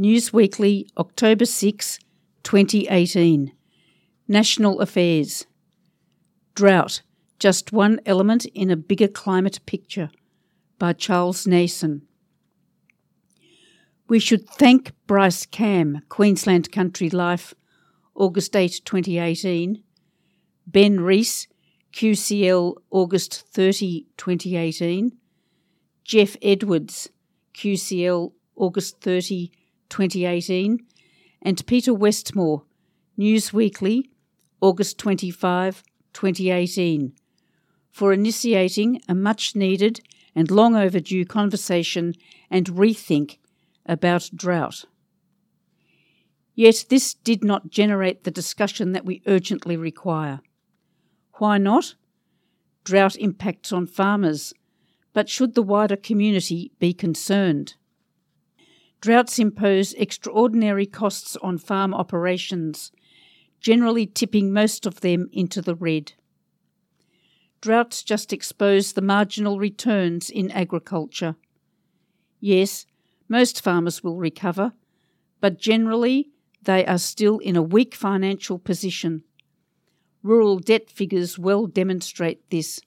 News Weekly, October 6, 2018. National Affairs. Drought, just one element in a bigger climate picture, by Charles Nason. We should thank Bryce Camm, Queensland Country Life, August 8, 2018, Ben Rees, QCL, August 30, 2018, Geoff Edwards, QCL, August 30, 2018, and Peter Westmore, News Weekly, August 25, 2018, for initiating a much needed and long overdue conversation and rethink about drought. Yet this did not generate the discussion that we urgently require. Why not? Drought impacts on farmers, but should the wider community be concerned? Droughts impose extraordinary costs on farm operations, generally tipping most of them into the red. Droughts just expose the marginal returns in agriculture. Yes, most farmers will recover, but generally they are still in a weak financial position. Rural debt figures well demonstrate this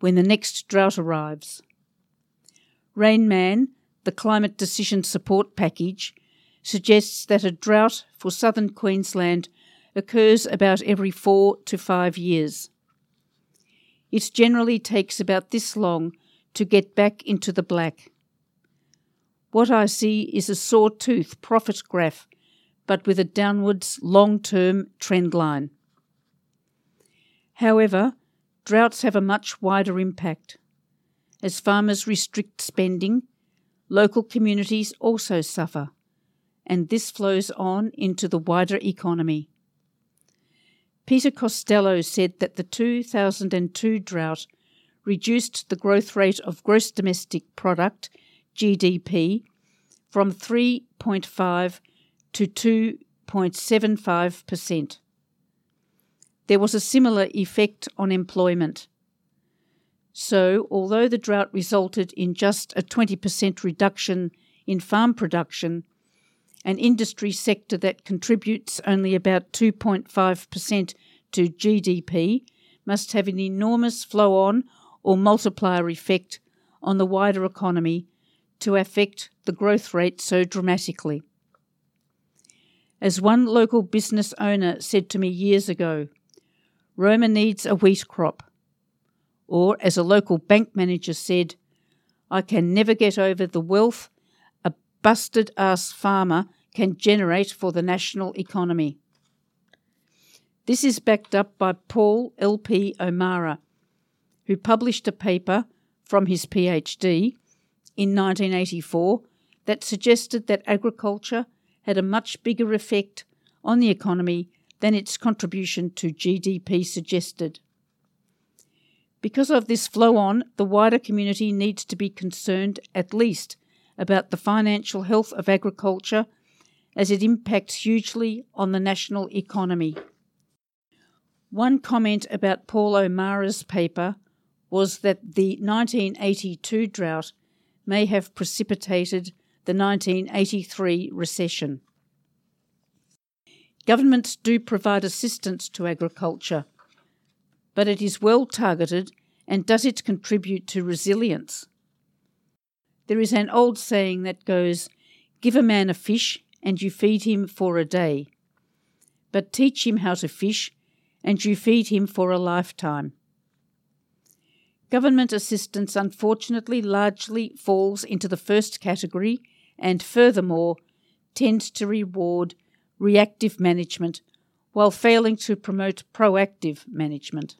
when the next drought arrives. Rainman, the Climate Decision Support Package, suggests that a drought for southern Queensland occurs about every four to five years. It generally takes about this long to get back into the black. What I see is a sawtooth profit graph, but with a downwards long term trend line. However, droughts have a much wider impact. As farmers restrict spending, local communities also suffer, and this flows on into the wider economy. Peter Costello said that the 2002 drought reduced the growth rate of gross domestic product GDP from 3.5 to 2.75%. There was a similar effect on employment. So, although the drought resulted in just a 20% reduction in farm production, an industry sector that contributes only about 2.5% to GDP must have an enormous flow on or multiplier effect on the wider economy to affect the growth rate so dramatically. As one local business owner said to me years ago, Roma needs a wheat crop. Or, as a local bank manager said, I can never get over the wealth a busted ass farmer can generate for the national economy. This is backed up by Paul L.P. O'Mara, who published a paper from his PhD in 1984 that suggested that agriculture had a much bigger effect on the economy than its contribution to GDP suggested. Because of this flow on, the wider community needs to be concerned at least about the financial health of agriculture as it impacts hugely on the national economy. One comment about Paul O'Mara's paper was that the 1982 drought may have precipitated the 1983 recession. Governments do provide assistance to agriculture, but it is well targeted and does it contribute to resilience? There is an old saying that goes, Give a man a fish and you feed him for a day, but teach him how to fish and you feed him for a lifetime. Government assistance unfortunately largely falls into the first category and furthermore tends to reward reactive management while failing to promote proactive management.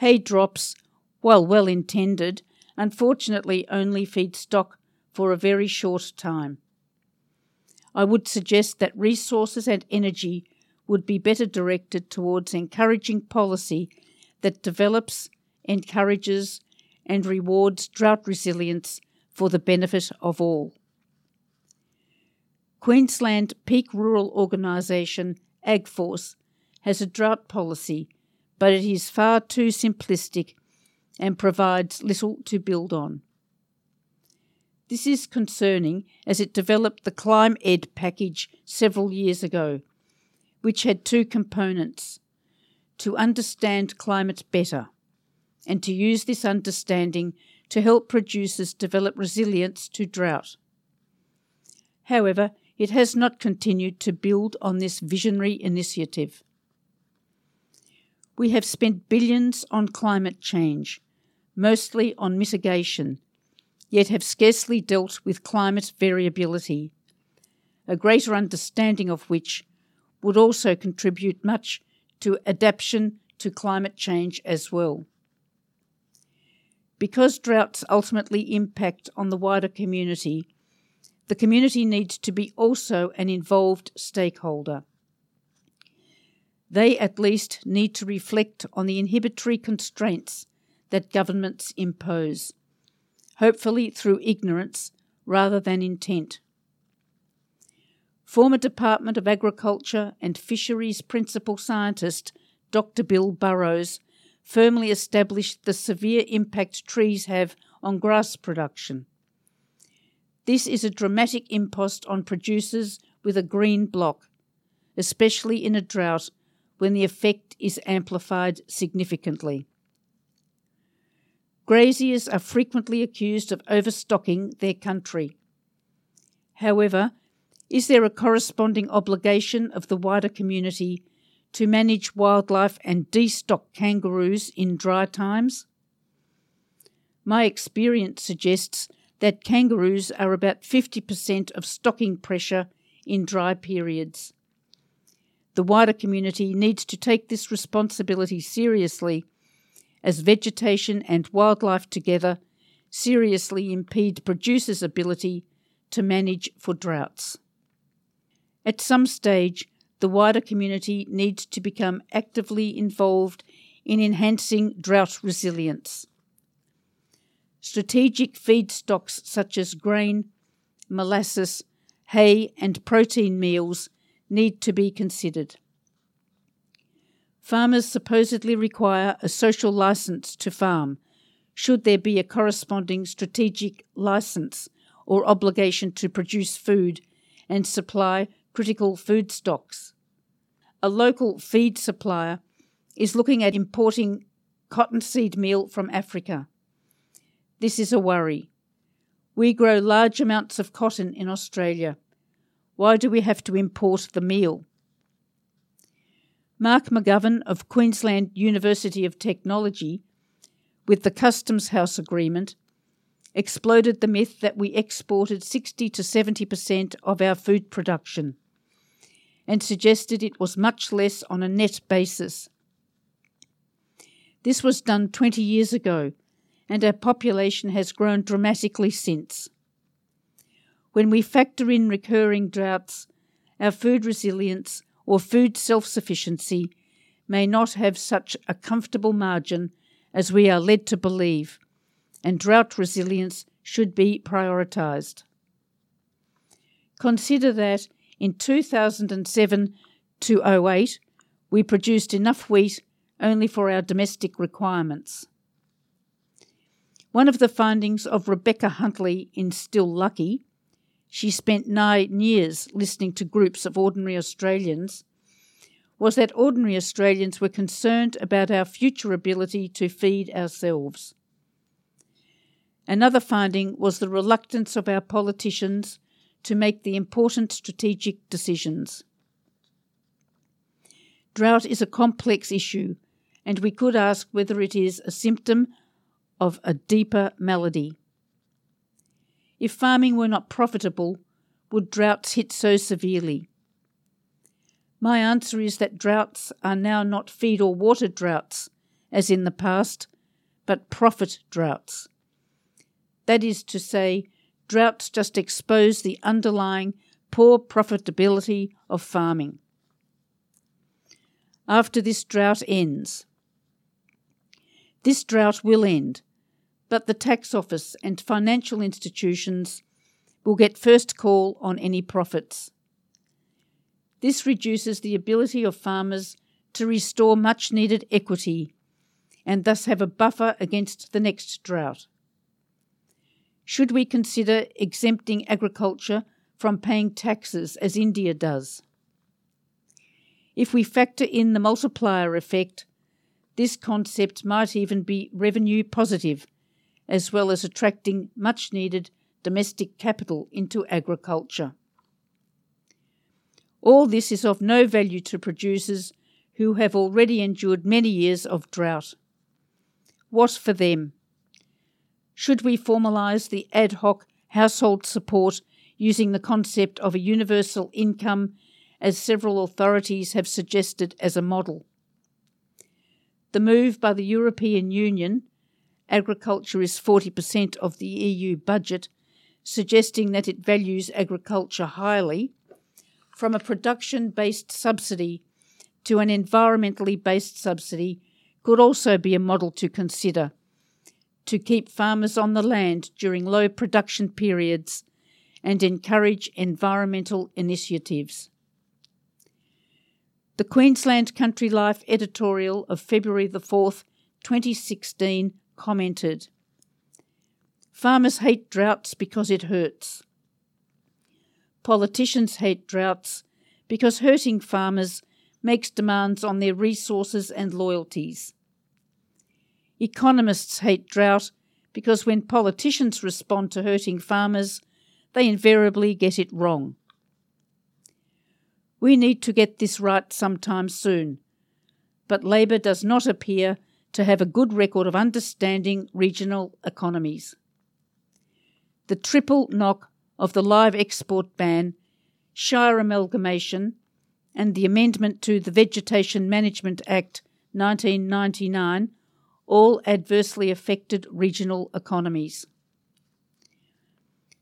Hay drops, while well intended, unfortunately only feed stock for a very short time. I would suggest that resources and energy would be better directed towards encouraging policy that develops, encourages, and rewards drought resilience for the benefit of all. Queensland Peak Rural Organisation, AgForce, has a drought policy, but it is far too simplistic and provides little to build on. This is concerning as it developed the ClimEd package several years ago, which had two components to understand climate better and to use this understanding to help producers develop resilience to drought. However, it has not continued to build on this visionary initiative. We have spent billions on climate change, mostly on mitigation, yet have scarcely dealt with climate variability, a greater understanding of which would also contribute much to adaptation to climate change as well. Because droughts ultimately impact on the wider community, the community needs to be also an involved stakeholder. They at least need to reflect on the inhibitory constraints that governments impose hopefully through ignorance rather than intent. Former Department of Agriculture and Fisheries principal scientist Dr. Bill Burrows firmly established the severe impact trees have on grass production. This is a dramatic impost on producers with a green block, especially in a drought when the effect is amplified significantly. Graziers are frequently accused of overstocking their country. However, is there a corresponding obligation of the wider community to manage wildlife and destock kangaroos in dry times? My experience suggests that kangaroos are about 50% of stocking pressure in dry periods. The wider community needs to take this responsibility seriously as vegetation and wildlife together seriously impede producers' ability to manage for droughts. At some stage, the wider community needs to become actively involved in enhancing drought resilience. Strategic feedstocks such as grain, molasses, hay, and protein meals need to be considered. Farmers supposedly require a social license to farm, should there be a corresponding strategic license or obligation to produce food and supply critical food stocks. A local feed supplier is looking at importing cottonseed meal from Africa. This is a worry. We grow large amounts of cotton in Australia. Why do we have to import the meal? Mark McGovern of Queensland University of Technology, with the Customs House Agreement, exploded the myth that we exported 60 to 70% of our food production and suggested it was much less on a net basis. This was done 20 years ago, and our population has grown dramatically since. When we factor in recurring droughts, our food resilience or food self sufficiency may not have such a comfortable margin as we are led to believe, and drought resilience should be prioritised. Consider that in 2007 to 08, we produced enough wheat only for our domestic requirements. One of the findings of Rebecca Huntley in Still Lucky she spent nine years listening to groups of ordinary Australians, was that ordinary Australians were concerned about our future ability to feed ourselves. Another finding was the reluctance of our politicians to make the important strategic decisions. Drought is a complex issue, and we could ask whether it is a symptom of a deeper malady. If farming were not profitable, would droughts hit so severely? My answer is that droughts are now not feed or water droughts, as in the past, but profit droughts. That is to say, droughts just expose the underlying poor profitability of farming. After this drought ends, this drought will end, but the tax office and financial institutions will get first call on any profits. This reduces the ability of farmers to restore much needed equity and thus have a buffer against the next drought. Should we consider exempting agriculture from paying taxes as India does? If we factor in the multiplier effect, this concept might even be revenue positive, as well as attracting much needed domestic capital into agriculture. All this is of no value to producers who have already endured many years of drought. What for them? Should we formalise the ad hoc household support using the concept of a universal income as several authorities have suggested as a model? The move by the European Union, agriculture is 40% of the EU budget, suggesting that it values agriculture highly, from a production based subsidy to an environmentally based subsidy could also be a model to consider to keep farmers on the land during low production periods and encourage environmental initiatives. The Queensland Country Life editorial of February the 4th, 2016 commented Farmers hate droughts because it hurts. Politicians hate droughts because hurting farmers makes demands on their resources and loyalties. Economists hate drought because when politicians respond to hurting farmers, they invariably get it wrong. We need to get this right sometime soon, but Labor does not appear to have a good record of understanding regional economies. The triple knock of the live export ban, Shire amalgamation, and the amendment to the Vegetation Management Act 1999 all adversely affected regional economies.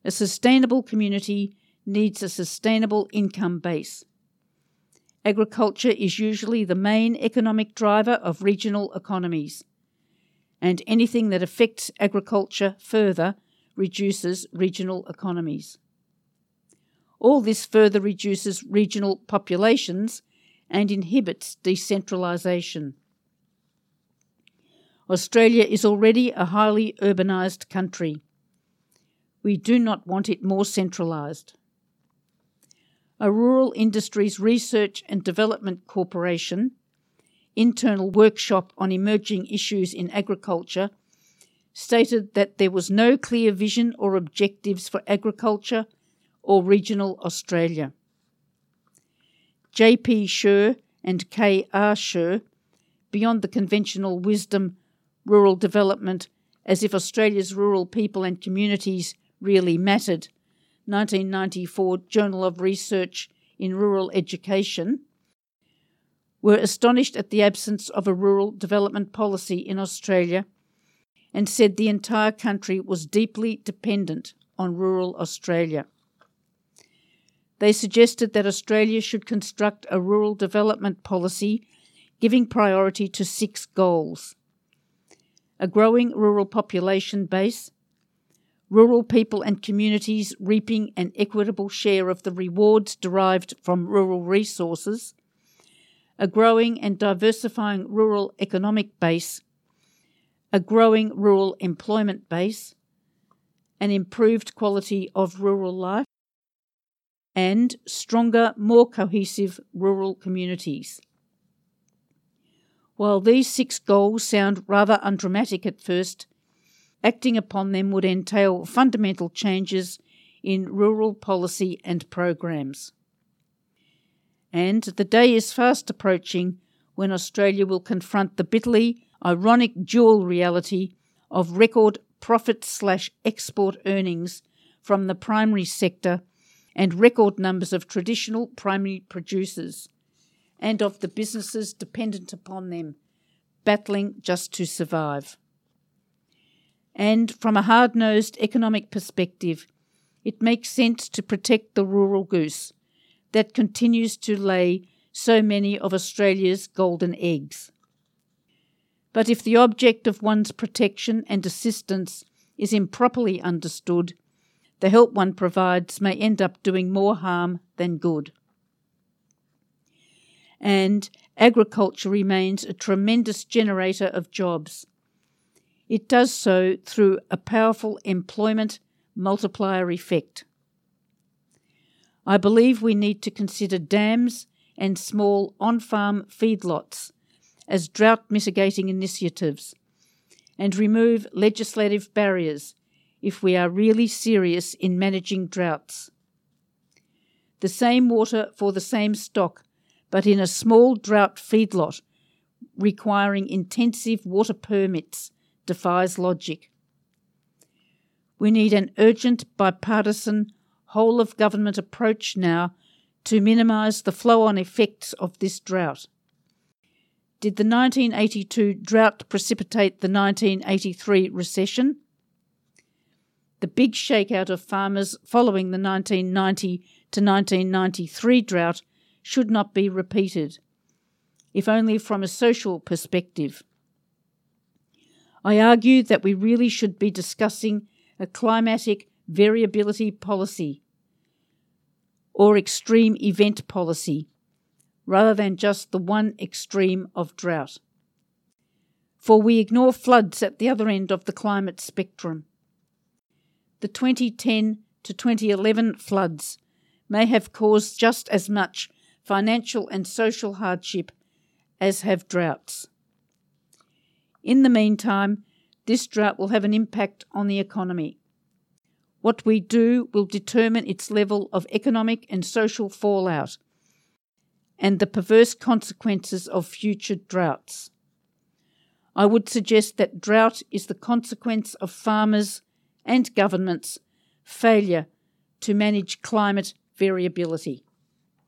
A sustainable community needs a sustainable income base. Agriculture is usually the main economic driver of regional economies, and anything that affects agriculture further reduces regional economies. All this further reduces regional populations and inhibits decentralisation. Australia is already a highly urbanised country. We do not want it more centralised. A Rural Industries Research and Development Corporation internal workshop on emerging issues in agriculture stated that there was no clear vision or objectives for agriculture or regional Australia. J.P. Sher and K.R. Sher, beyond the conventional wisdom, rural development, as if Australia's rural people and communities really mattered, 1994 Journal of Research in Rural Education, were astonished at the absence of a rural development policy in Australia and said the entire country was deeply dependent on rural Australia. They suggested that Australia should construct a rural development policy giving priority to six goals a growing rural population base, rural people and communities reaping an equitable share of the rewards derived from rural resources, a growing and diversifying rural economic base, a growing rural employment base, an improved quality of rural life, and stronger, more cohesive rural communities. While these six goals sound rather undramatic at first, acting upon them would entail fundamental changes in rural policy and programs. And the day is fast approaching when Australia will confront the bitterly ironic dual reality of record profit slash export earnings from the primary sector and record numbers of traditional primary producers and of the businesses dependent upon them, battling just to survive. And from a hard nosed economic perspective, it makes sense to protect the rural goose that continues to lay so many of Australia's golden eggs. But if the object of one's protection and assistance is improperly understood, the help one provides may end up doing more harm than good. And agriculture remains a tremendous generator of jobs. It does so through a powerful employment, multiplier effect. I believe we need to consider dams and small on farm feedlots as drought mitigating initiatives and remove legislative barriers if we are really serious in managing droughts. The same water for the same stock, but in a small drought feedlot requiring intensive water permits defies logic. We need an urgent bipartisan whole of government approach now to minimise the flow on effects of this drought. Did the 1982 drought precipitate the 1983 recession? The big shakeout of farmers following the 1990 to 1993 drought should not be repeated, if only from a social perspective. I argue that we really should be discussing a climatic variability policy or extreme event policy rather than just the one extreme of drought. For we ignore floods at the other end of the climate spectrum. The 2010 to 2011 floods may have caused just as much financial and social hardship as have droughts. In the meantime, this drought will have an impact on the economy. What we do will determine its level of economic and social fallout and the perverse consequences of future droughts. I would suggest that drought is the consequence of farmers and governments' failure to manage climate variability.